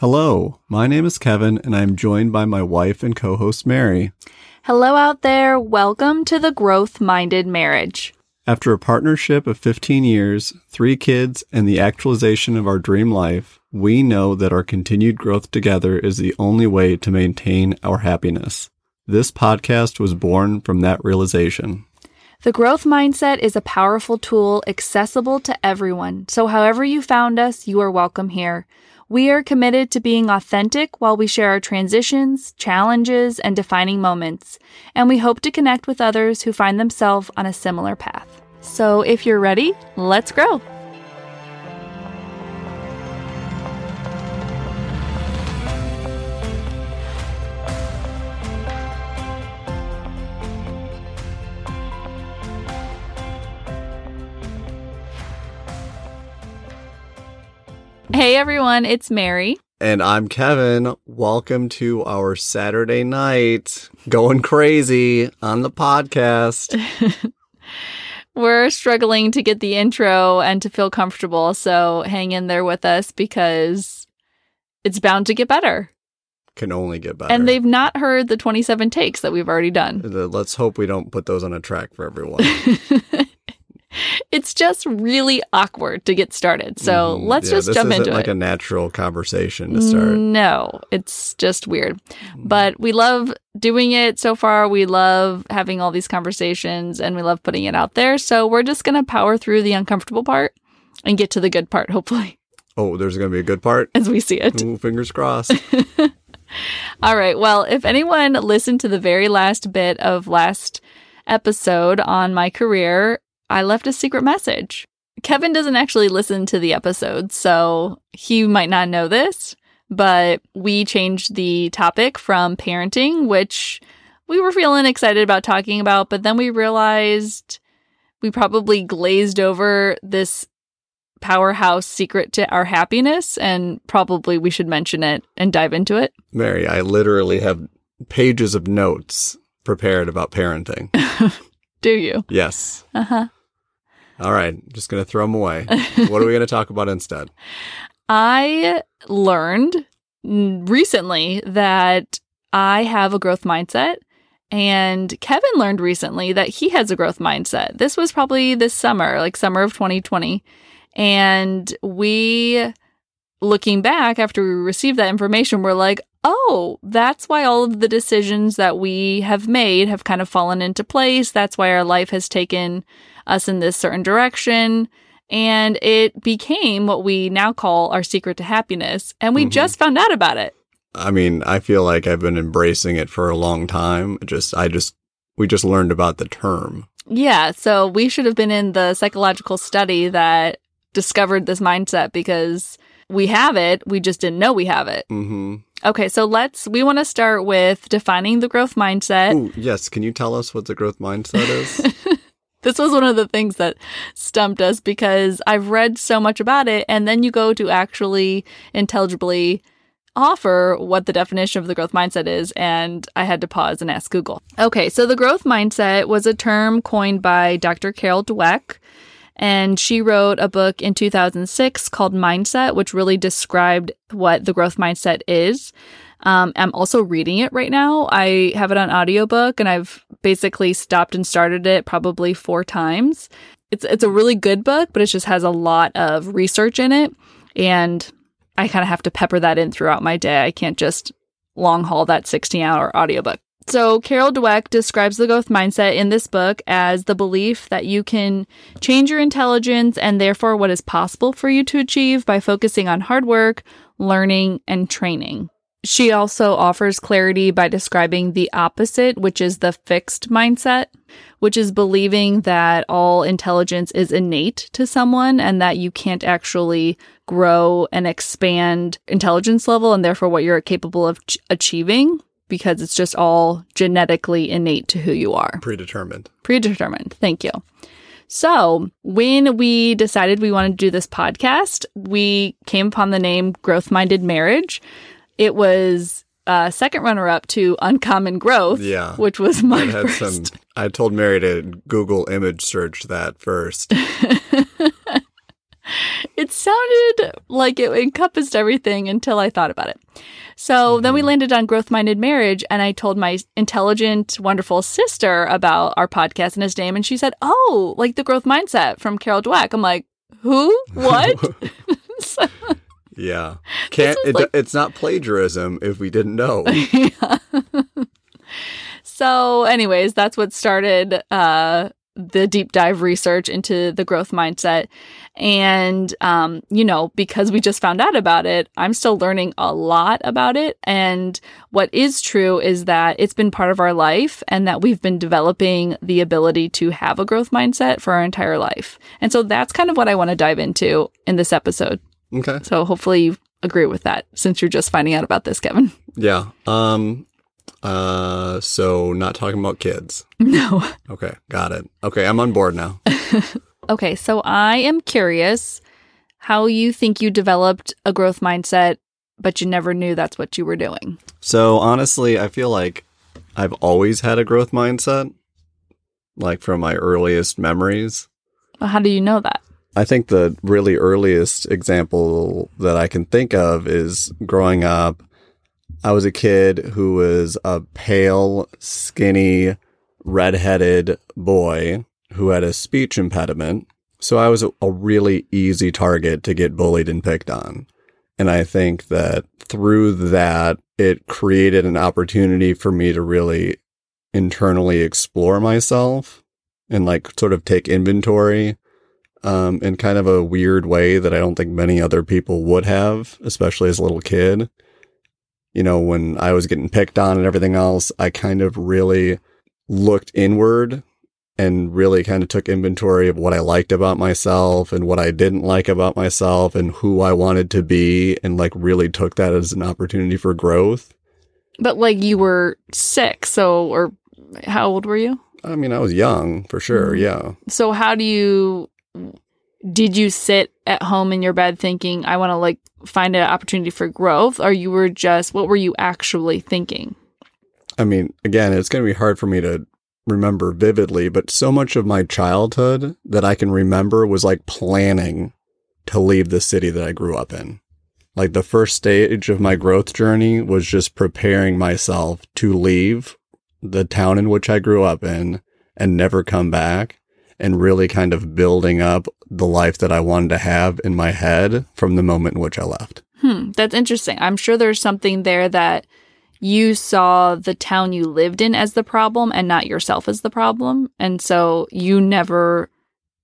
Hello, my name is Kevin, and I'm joined by my wife and co host Mary. Hello out there. Welcome to the Growth Minded Marriage. After a partnership of 15 years, three kids, and the actualization of our dream life, we know that our continued growth together is the only way to maintain our happiness. This podcast was born from that realization. The growth mindset is a powerful tool accessible to everyone. So, however you found us, you are welcome here. We are committed to being authentic while we share our transitions, challenges, and defining moments. And we hope to connect with others who find themselves on a similar path. So, if you're ready, let's grow. Hey everyone, it's Mary. And I'm Kevin. Welcome to our Saturday night going crazy on the podcast. We're struggling to get the intro and to feel comfortable, so hang in there with us because it's bound to get better. Can only get better. And they've not heard the 27 takes that we've already done. Let's hope we don't put those on a track for everyone. it's just really awkward to get started. So mm, let's yeah, just jump into like it. Like a natural conversation to start. No, it's just weird. But we love doing it so far. We love having all these conversations and we love putting it out there. So we're just going to power through the uncomfortable part and get to the good part, hopefully. Oh, there's going to be a good part? As we see it. Ooh, fingers crossed. all right. Well, if anyone listened to the very last bit of last episode on my career, I left a secret message. Kevin doesn't actually listen to the episodes, so he might not know this, but we changed the topic from parenting, which we were feeling excited about talking about, but then we realized we probably glazed over this powerhouse secret to our happiness, and probably we should mention it and dive into it. Mary, I literally have pages of notes prepared about parenting. Do you? Yes. Uh huh. All right, just going to throw them away. what are we going to talk about instead? I learned recently that I have a growth mindset. And Kevin learned recently that he has a growth mindset. This was probably this summer, like summer of 2020. And we, looking back after we received that information, we're like, oh, that's why all of the decisions that we have made have kind of fallen into place. That's why our life has taken us in this certain direction. And it became what we now call our secret to happiness. And we mm-hmm. just found out about it. I mean, I feel like I've been embracing it for a long time. Just, I just, we just learned about the term. Yeah. So we should have been in the psychological study that discovered this mindset because we have it. We just didn't know we have it. Mm-hmm. Okay, so let's, we want to start with defining the growth mindset. Ooh, yes. Can you tell us what the growth mindset is? this was one of the things that stumped us because I've read so much about it. And then you go to actually intelligibly offer what the definition of the growth mindset is. And I had to pause and ask Google. Okay, so the growth mindset was a term coined by Dr. Carol Dweck and she wrote a book in 2006 called Mindset, which really described what the growth mindset is. Um, I'm also reading it right now. I have it on audiobook and I've basically stopped and started it probably four times. It's, it's a really good book, but it just has a lot of research in it. And I kind of have to pepper that in throughout my day. I can't just long haul that 16 hour audiobook. So, Carol Dweck describes the growth mindset in this book as the belief that you can change your intelligence and therefore what is possible for you to achieve by focusing on hard work, learning, and training. She also offers clarity by describing the opposite, which is the fixed mindset, which is believing that all intelligence is innate to someone and that you can't actually grow and expand intelligence level and therefore what you're capable of ch- achieving because it's just all genetically innate to who you are. Predetermined. Predetermined. Thank you. So, when we decided we wanted to do this podcast, we came upon the name Growth Minded Marriage. It was uh, second runner up to Uncommon Growth, yeah, which was my had first. Some, I told Mary to Google image search that first. it sounded like it encompassed everything until I thought about it. So mm-hmm. then we landed on growth minded marriage, and I told my intelligent, wonderful sister about our podcast and his name, and she said, "Oh, like the growth mindset from Carol Dweck." I'm like, "Who? What?" so, yeah, can't. It, like, it's not plagiarism if we didn't know. yeah. so, anyways, that's what started uh, the deep dive research into the growth mindset. And, um, you know, because we just found out about it, I'm still learning a lot about it. And what is true is that it's been part of our life and that we've been developing the ability to have a growth mindset for our entire life. And so that's kind of what I want to dive into in this episode. Okay. So hopefully you agree with that since you're just finding out about this, Kevin. Yeah. Um, uh, so not talking about kids. No. Okay, got it. Okay, I'm on board now. okay, so I am curious how you think you developed a growth mindset, but you never knew that's what you were doing. So honestly, I feel like I've always had a growth mindset, like from my earliest memories. Well, how do you know that? I think the really earliest example that I can think of is growing up I was a kid who was a pale, skinny, redheaded boy who had a speech impediment. So I was a, really easy target to get bullied and picked on. And I think that through that, it created an opportunity for me to really internally explore myself and like sort of take inventory um, in kind of a weird way that I don't think many other people would have, especially as a little kid you know, when I was getting picked on and everything else, I kind of really looked inward and really kind of took inventory of what I liked about myself and what I didn't like about myself and who I wanted to be and like really took that as an opportunity for growth. But like you were sick, so or how old were you? I mean, I was young for sure, mm-hmm. yeah. So how do you did you sit at home in your bed thinking i want to like find an opportunity for growth or you were just what were you actually thinking? I mean again it's going to be hard for me to remember vividly but so much of my childhood that i can remember was like planning to leave the city that i grew up in. Like the first stage of my growth journey was just preparing myself to leave the town in which i grew up in and never come back and really kind of building up the life that I wanted to have in my head from the moment in which I left. Hmm, that's interesting. I'm sure there's something there that you saw the town you lived in as the problem and not yourself as the problem. And so you never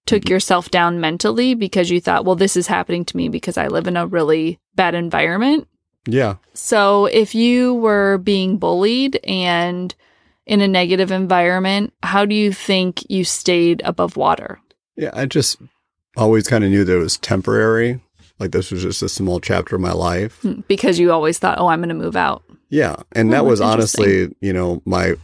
took yourself down mentally because you thought, well, this is happening to me because I live in a really bad environment. Yeah. So if you were being bullied and in a negative environment, how do you think you stayed above water? Yeah, I just always kind of knew that it was temporary. Like this was just a small chapter of my life. Hmm, because you always thought, oh, I'm going to move out. Yeah. And oh, that was honestly, you know, my,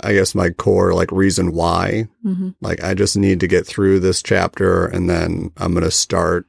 I guess my core like reason why. Mm-hmm. Like I just need to get through this chapter and then I'm going to start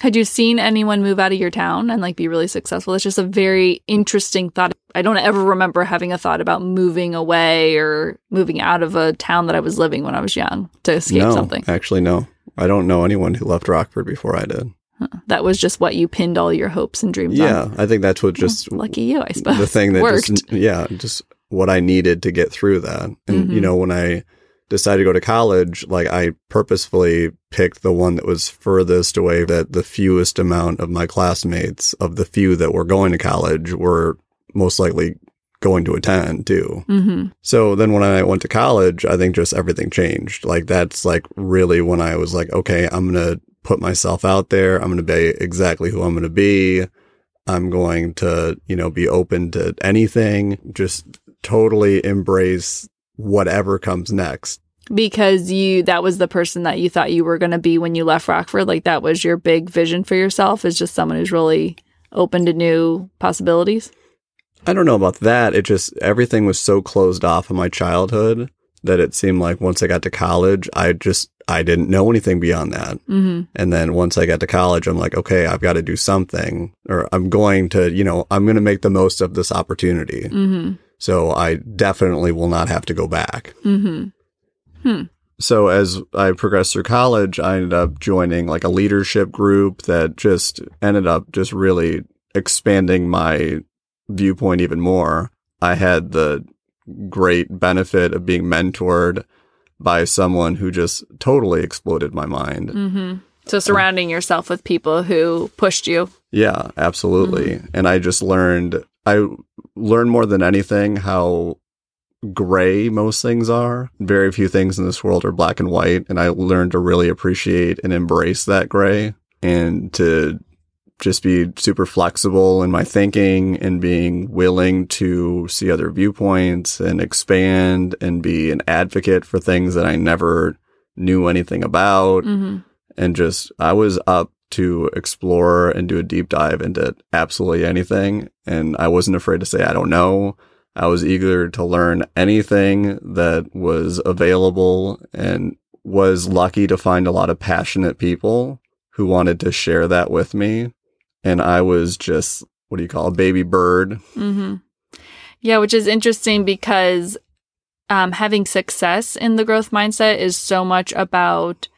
had you seen anyone move out of your town and like be really successful? It's just a very interesting thought. I don't ever remember having a thought about moving away or moving out of a town that I was living when I was young to escape no, something. Actually, no. I don't know anyone who left Rockford before I did. Huh. That was just what you pinned all your hopes and dreams on. yeah, on. I think that's what just well, lucky you, I suppose. The thing that Worked. just yeah, just what I needed to get through that. And mm-hmm. you know, when I decided to go to college, like I purposefully picked the one that was furthest away that the fewest amount of my classmates of the few that were going to college were most likely going to attend too. Mm-hmm. So then when I went to college, I think just everything changed. Like that's like really when I was like, okay, I'm going to put myself out there. I'm going to be exactly who I'm going to be. I'm going to, you know, be open to anything, just totally embrace whatever comes next. Because you that was the person that you thought you were going to be when you left Rockford, like that was your big vision for yourself is just someone who's really open to new possibilities. I don't know about that. It just everything was so closed off in my childhood that it seemed like once I got to college, I just I didn't know anything beyond that. Mm-hmm. And then once I got to college, I'm like, okay, I've got to do something, or I'm going to, you know, I'm going to make the most of this opportunity. Mm-hmm. So I definitely will not have to go back. Mm-hmm. Hmm. so as I progressed through college, I ended up joining like a leadership group that just ended up just really expanding my viewpoint even more. I had the great benefit of being mentored by someone who just totally exploded my mind. hmm So surrounding yourself with people who pushed you. Yeah, absolutely. And I just learned I learned more than anything how gray most things are. Very few things in this world are black and white, and I learned to really appreciate and embrace that gray and to just be super flexible in my thinking and being willing to see other viewpoints and expand and be an advocate for things that I never knew anything about hmm and just I was up to explore and do a deep dive into absolutely anything and I wasn't afraid to say I don't know. I was eager to learn anything that was available and was lucky to find a lot of passionate people who wanted to share that with me and I was just what do you call a baby bird? hmm Yeah, which is interesting because um, having success in the growth mindset is so much about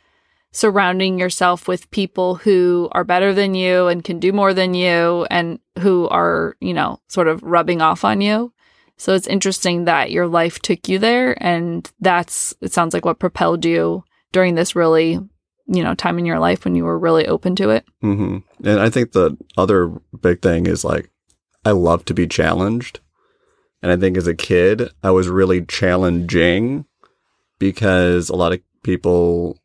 surrounding yourself with people who are better than you and can do more than you and who are, you know, sort of rubbing off on you. So it's interesting that your life took you there. And that's, it sounds like what propelled you during this really, you know, time in your life when you were really open to it. hmm And I think the other big thing is like, I love to be challenged. And I think as a kid, I was really challenging because a lot of people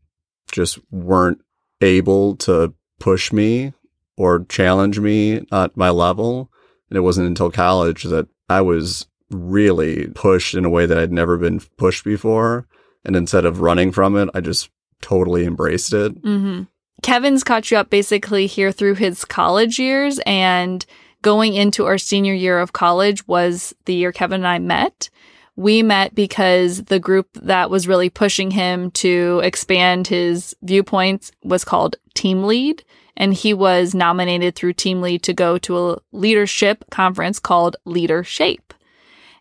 just weren't able to push me or challenge me at my level. And it wasn't until college that I was really pushed in a way that I'd never been pushed before. And instead of running from it, I just totally embraced it. hmm Kevin's caught you up basically here through his college years, and going into our senior year of college was the year Kevin and I met. We met because the group that was really pushing him to expand his viewpoints was called Team Lead. And he was nominated through Team Lead to go to a leadership conference called LeaderShape.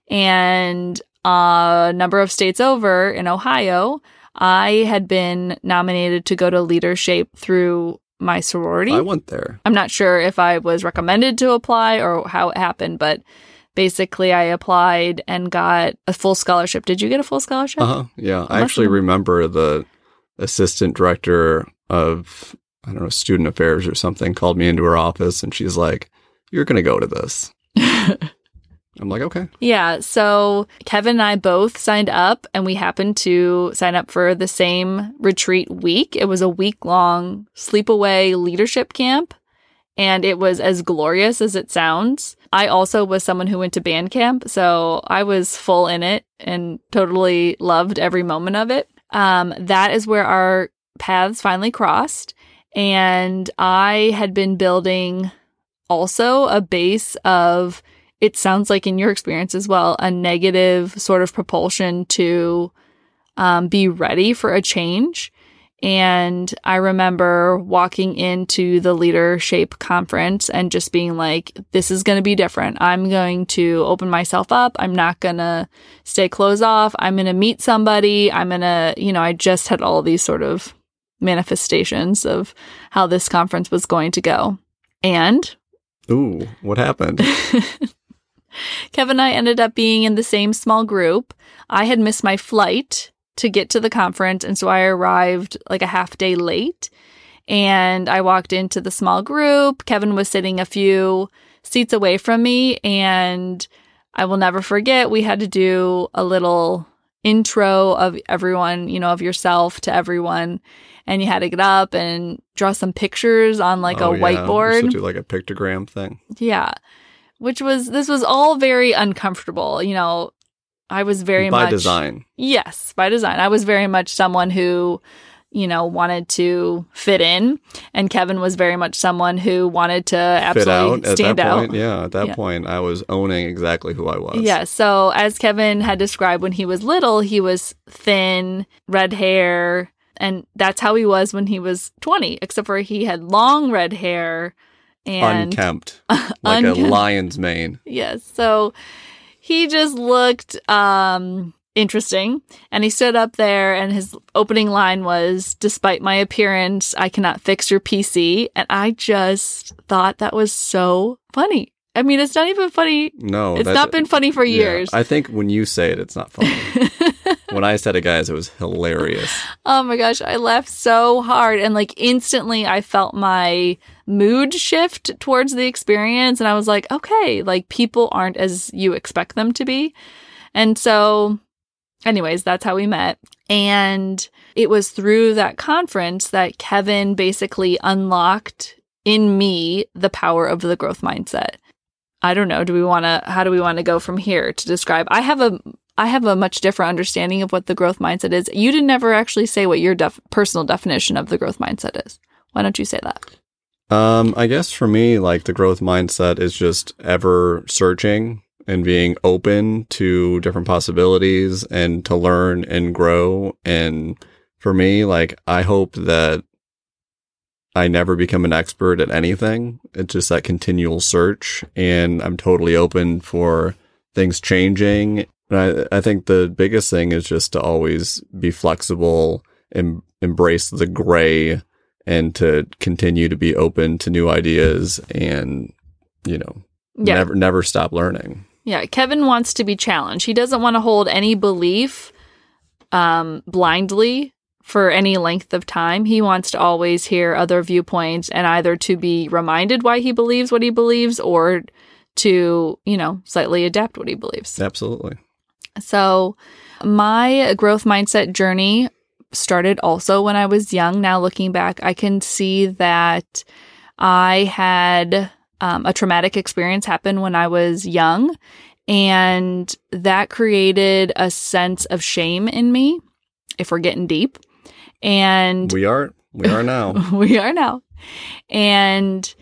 And a number of states over in Ohio, I had been nominated to go to LeaderShape through my sorority. I went there. I'm not sure if I was recommended to apply or how it happened, but basically I applied and got a full scholarship. Did you get a full scholarship? Uh huh. Yeah, I actually remember the assistant director of I don't know student affairs or something called me into her office, and she's like, "You're gonna go to this." I'm like, "Okay." Yeah. So Kevin and I both signed up and we happened to sign up for the same retreat week. It was a week long sleepaway leadership camp and it was as glorious as it sounds. I also was someone who went to band camp, so I was full in it and totally loved every moment of it. Um, that is where our paths finally crossed. And I had been building also a base of it sounds like in your experience as well a negative sort of propulsion to um, be ready for a change and i remember walking into the LeaderShape conference and just being like this is going to be different. I'm going to open myself up. I'm not going to stay closed off. I'm going to meet somebody. I'm going to you know i just had all these sort of manifestations of how this conference was going to go. And Ooh, what happened? Kevin and I ended up being in the same small group. I had missed my flight to get to the conference, and so I arrived like a half day late. And I walked into the small group. Kevin was sitting a few seats away from me, and I will never forget we had to do a little intro of everyone, you know, of yourself to everyone. And you had to get up and draw some pictures on like Oh, a yeah. Whiteboard. to do like a pictogram thing. Yeah. Which was this was all very uncomfortable. You know, I was very by much by design. Yes, by design. I was very much someone who, you know, wanted to fit in, and Kevin was very much someone who wanted to Fit absolutely out at stand that out. point. Yeah, at that Yeah. point, I was owning exactly who I was. Yeah. So as Kevin had described when he was little, he was thin, red hair, and that's how he was when he was 20, except for he had long red hair and unkempt, like a lion's mane. Yes. So he just looked um interesting. And he stood up there and his opening line was, Despite my appearance, I cannot fix your PC. And I just thought that was so funny. I mean, it's not even funny. No, It's not been funny for yeah. years. I think when you say it, it's not funny. when I said it, guys, it was hilarious. Oh my gosh, I laughed so hard. And like instantly, I felt my mood shift towards the experience. And I was like, okay, like people aren't as you expect them to be. And so, anyways, that's how we met. And it was through that conference that Kevin basically unlocked in me the power of the growth mindset. I don't know. Do we want to, how do we want to go from here to describe? I have a, I have a much different understanding of what the growth mindset is. You didn't never actually say what your def- personal definition of the growth mindset is. Why don't you say that? Um, I guess for me, like the growth mindset is just ever searching and being open to different possibilities and to learn and grow. And for me, like I hope that I never become an expert at anything. It's just that continual search and I'm totally open for things changing. And I, I think the biggest thing is just to always be flexible and embrace the gray and to continue to be open to new ideas and you know Yeah. never never stop learning Yeah. Kevin wants to be challenged. He doesn't want to hold any belief um, blindly for any length of time. He wants to always hear other viewpoints and either to be reminded why he believes what he believes or to, you know, slightly adapt what he believes. absolutely So, my growth mindset journey started also when I was young. Now, looking back, I can see that I had um, a traumatic experience happen when I was young, and that created a sense of shame in me, if we're getting deep. And we are we are now we are now. And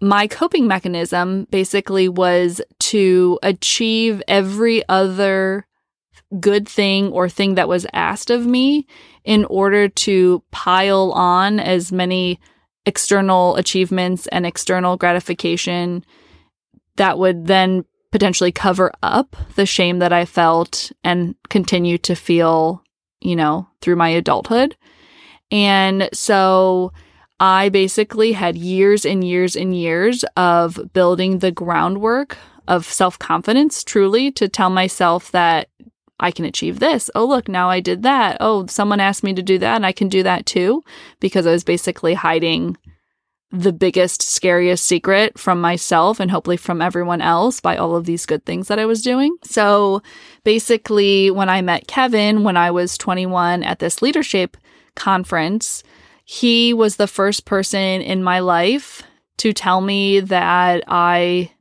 my coping mechanism basically was to achieve every other good thing or thing that was asked of me in order to pile on as many external achievements and external gratification that would then potentially cover up the shame that I felt and continue to feel, you know, through my adulthood. And so I basically had years and years and years of building the groundwork of self confidence, truly, to tell myself that I can achieve this. Oh, look, now I did that. Oh, someone asked me to do that, and I can do that too, because I was basically hiding the biggest, scariest secret from myself and hopefully from everyone else by all of these good things that I was doing. So basically, when I met Kevin when I was 21 at this leadership conference, he was the first person in my life to tell me that I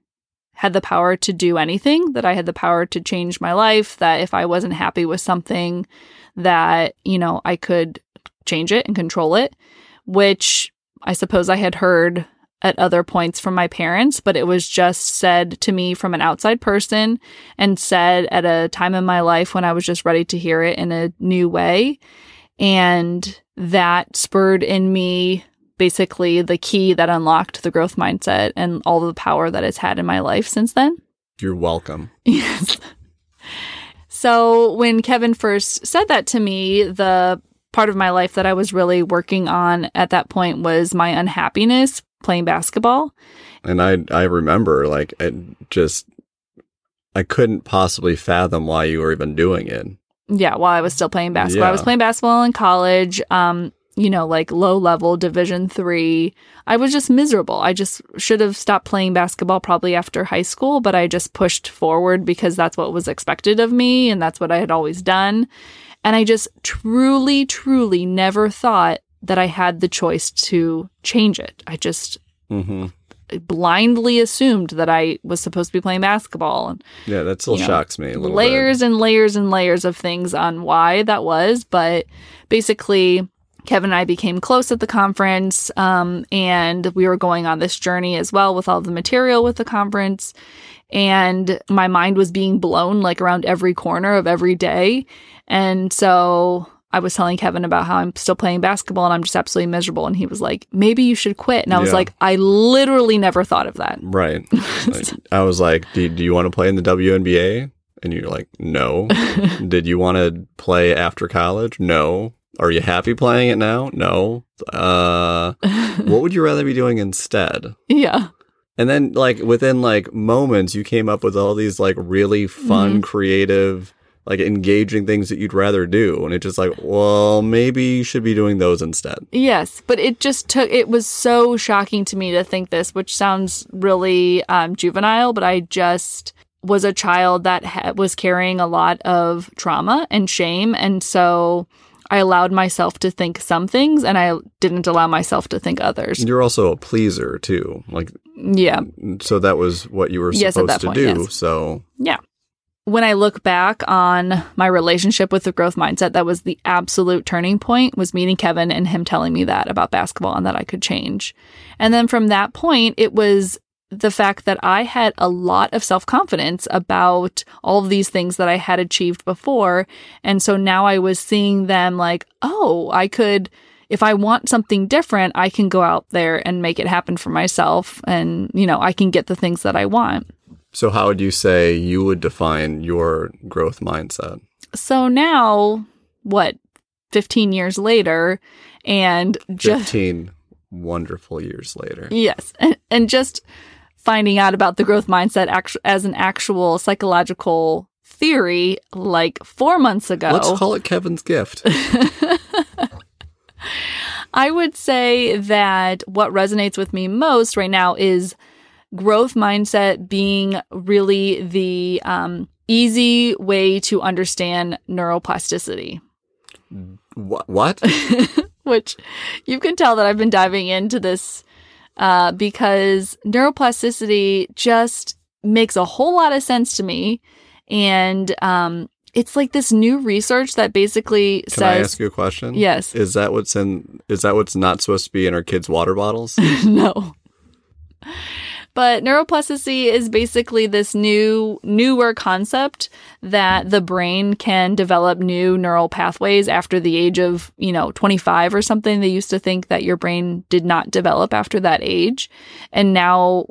had the power to do anything, that I had the power to change my life, that if I wasn't happy with something, that, you know, I could change it and control it, which I suppose I had heard at other points from my parents, but it was just said to me from an outside person and said at a time in my life when I was just ready to hear it in a new way. And that spurred in me basically the key that unlocked the growth mindset and all the power that it's had in my life since then. you're welcome Yes. So when Kevin first said that to me, the part of my life that I was really working on at that point was my unhappiness playing basketball. and i i remember like it just i couldn't possibly fathom why you were even doing it Yeah, while I was still playing basketball. I was playing basketball in college, um, you know, like low level division three. I was just miserable. I just should have stopped playing basketball probably after high school, but I just pushed forward because that's what was expected of me and that's what I had always done. And I just truly, truly never thought that I had the choice to change it. I just hmm blindly assumed that I was supposed to be playing basketball and yeah that still You know, shocks me a little layers and layers and layers of things on why that was. But basically, Kevin and I became close at the conference, um, and we were going on this journey as well with all the material with the conference. And my mind was being blown like around every corner of every day. And so I was telling Kevin about how I'm still playing basketball and I'm just absolutely miserable. And he was like, maybe you should quit. And I was Yeah. like, I literally never thought of that. right Like, i was like do, do you want to play in the WNBA And you're like, no. Did you want to play after college? No. Are you happy playing it now? No. Uh, what would you rather be doing instead? yeah. And then, like, within like moments, you came up with all these like really fun, creative, like engaging things that you'd rather do. And it's just like, well, maybe you should be doing those instead. Yes, but it just took, it was so shocking to me to think this, which sounds really um, juvenile, but I just was a child that ha- was carrying a lot of trauma and shame. And so I allowed myself to think some things and I didn't allow myself to think others. You're also a pleaser too. Like, Yeah. so that was what you were Yes, supposed that to point, do. yes. So Yeah. When I look back on my relationship with the growth mindset, that was the absolute turning point was meeting Kevin and him telling me that about basketball and that I could change. And then from that point, it was the fact that I had a lot of self confidence about all of these things that I had achieved before. And so now I was seeing them like, oh, I could, if I want something different, I can go out there and make it happen for myself. And, you know, I can get the things that I want. So, how would you say you would define your growth mindset? So now, what, 15 years later, and just, 15 wonderful years later. yes, and, and just finding out about the growth mindset actu- as an actual psychological theory like four months ago. Let's call it Kevin's gift. I would say that what resonates with me most right now is growth mindset being really the um, easy way to understand neuroplasticity. Wha- what? which you can tell that I've been diving into this uh, because neuroplasticity just makes a whole lot of sense to me. And um, it's like this new research that basically says Can I ask you a question? yes, Is that what's in? Is that what's not supposed to be in our kids' water bottles? no. But neuroplasticity is basically this new, newer concept that the brain can develop new neural pathways after the age of, you know, 25 or something. They used to think that your brain did not develop after that age. And now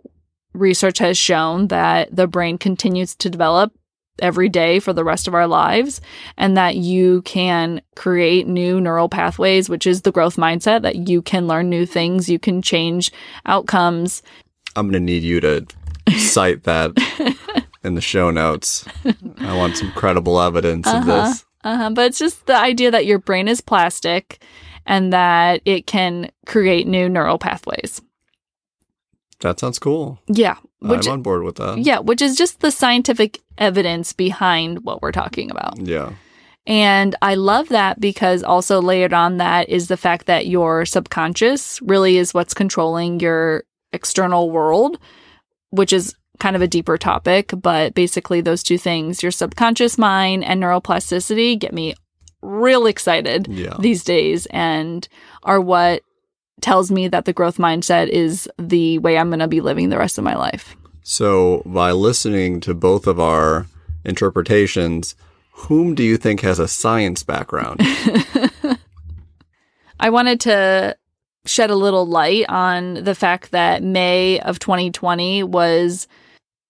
research has shown that the brain continues to develop every day for the rest of our lives and that you can create new neural pathways which is the growth mindset that you can learn new things you can change outcomes I'm gonna need you to cite that in the show notes. I want some credible evidence of this. uh-huh. but it's just the idea that your brain is plastic and that it can create new neural pathways That sounds cool. yeah which I'm on board with that. yeah which is just the scientific evidence behind what we're talking about Yeah. And I love that because also layered on that is the fact that your subconscious really is what's controlling your external world, which is kind of a deeper topic. But basically, those two things, your subconscious mind and neuroplasticity, get me real excited Yeah. these days and are what tells me that the growth mindset is the way I'm going to be living the rest of my life. So, by listening to both of our interpretations, whom do you think has a science background? I wanted to shed a little light on the fact that May of 2020 was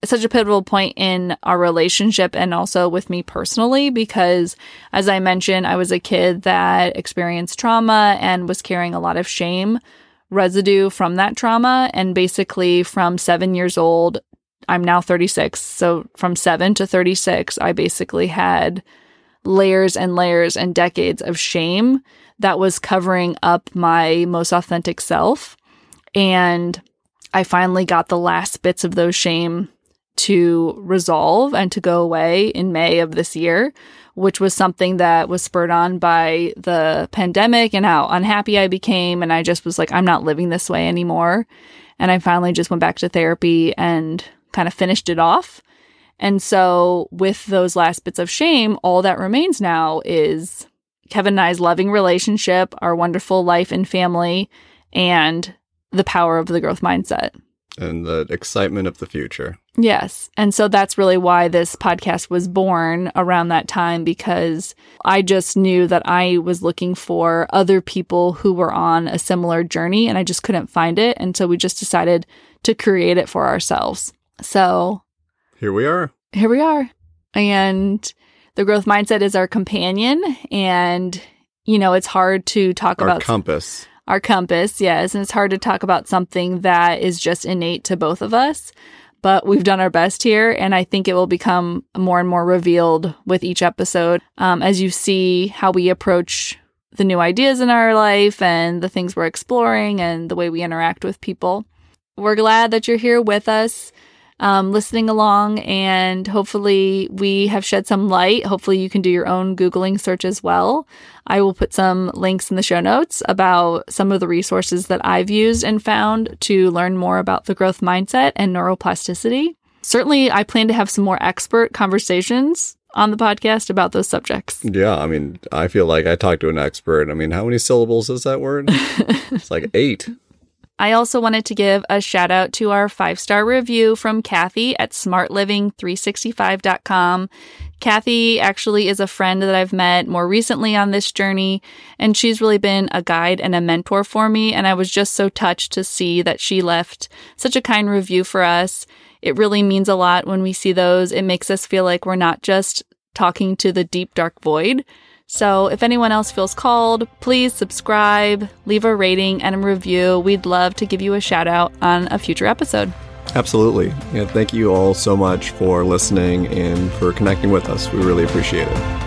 such a pivotal point in our relationship and also with me personally because as I mentioned I was a kid that experienced trauma and was carrying a lot of shame residue from that trauma. And basically from 7 years old I'm now 36 so from 7 to 36 I basically had layers and layers and decades of shame that was covering up my most authentic self. And I finally got the last bits of those shame to resolve and to go away in May of this year, which was something that was spurred on by the pandemic and how unhappy I became. And I just was like, I'm not living this way anymore. And I finally just went back to therapy and kind of finished it off. And so, with those last bits of shame, all that remains now is Kevin and I's loving relationship, our wonderful life and family, and the power of the growth mindset. and the excitement of the future. Yes. And so that's really why this podcast was born around that time because I just knew that I was looking for other people who were on a similar journey and I just couldn't find it. And so we just decided to create it for ourselves. So Here we are. here we are. And the growth mindset is our companion. And, you know, it's hard to talk about Our about compass. our compass, yes. And it's hard to talk about something that is just innate to both of us. But we've done our best here. And I think it will become more and more revealed with each episode um, as you see how we approach the new ideas in our life and the things we're exploring and the way we interact with people. We're glad that you're here with us, um, listening along, and hopefully we have shed some light. Hopefully you can do your own Googling search as well. I will put some links in the show notes about some of the resources that I've used and found to learn more about the growth mindset and neuroplasticity. Certainly, I plan to have some more expert conversations on the podcast about those subjects. Yeah, I mean, I feel like I talked to an expert. I mean, how many syllables is that word? it's like eight. I also wanted to give a shout out to our five star review from Kathy at smartliving365.com. Kathy actually is a friend that I've met more recently on this journey, and she's really been a guide and a mentor for me. And I was just so touched to see that she left such a kind review for us. It really means a lot when we see those. It makes us feel like we're not just talking to the deep, dark void. So if anyone else feels called, please subscribe, leave a rating and a review. We'd love to give you a shout out on a future episode. Absolutely. Yeah, thank you all so much for listening and for connecting with us. We really appreciate it.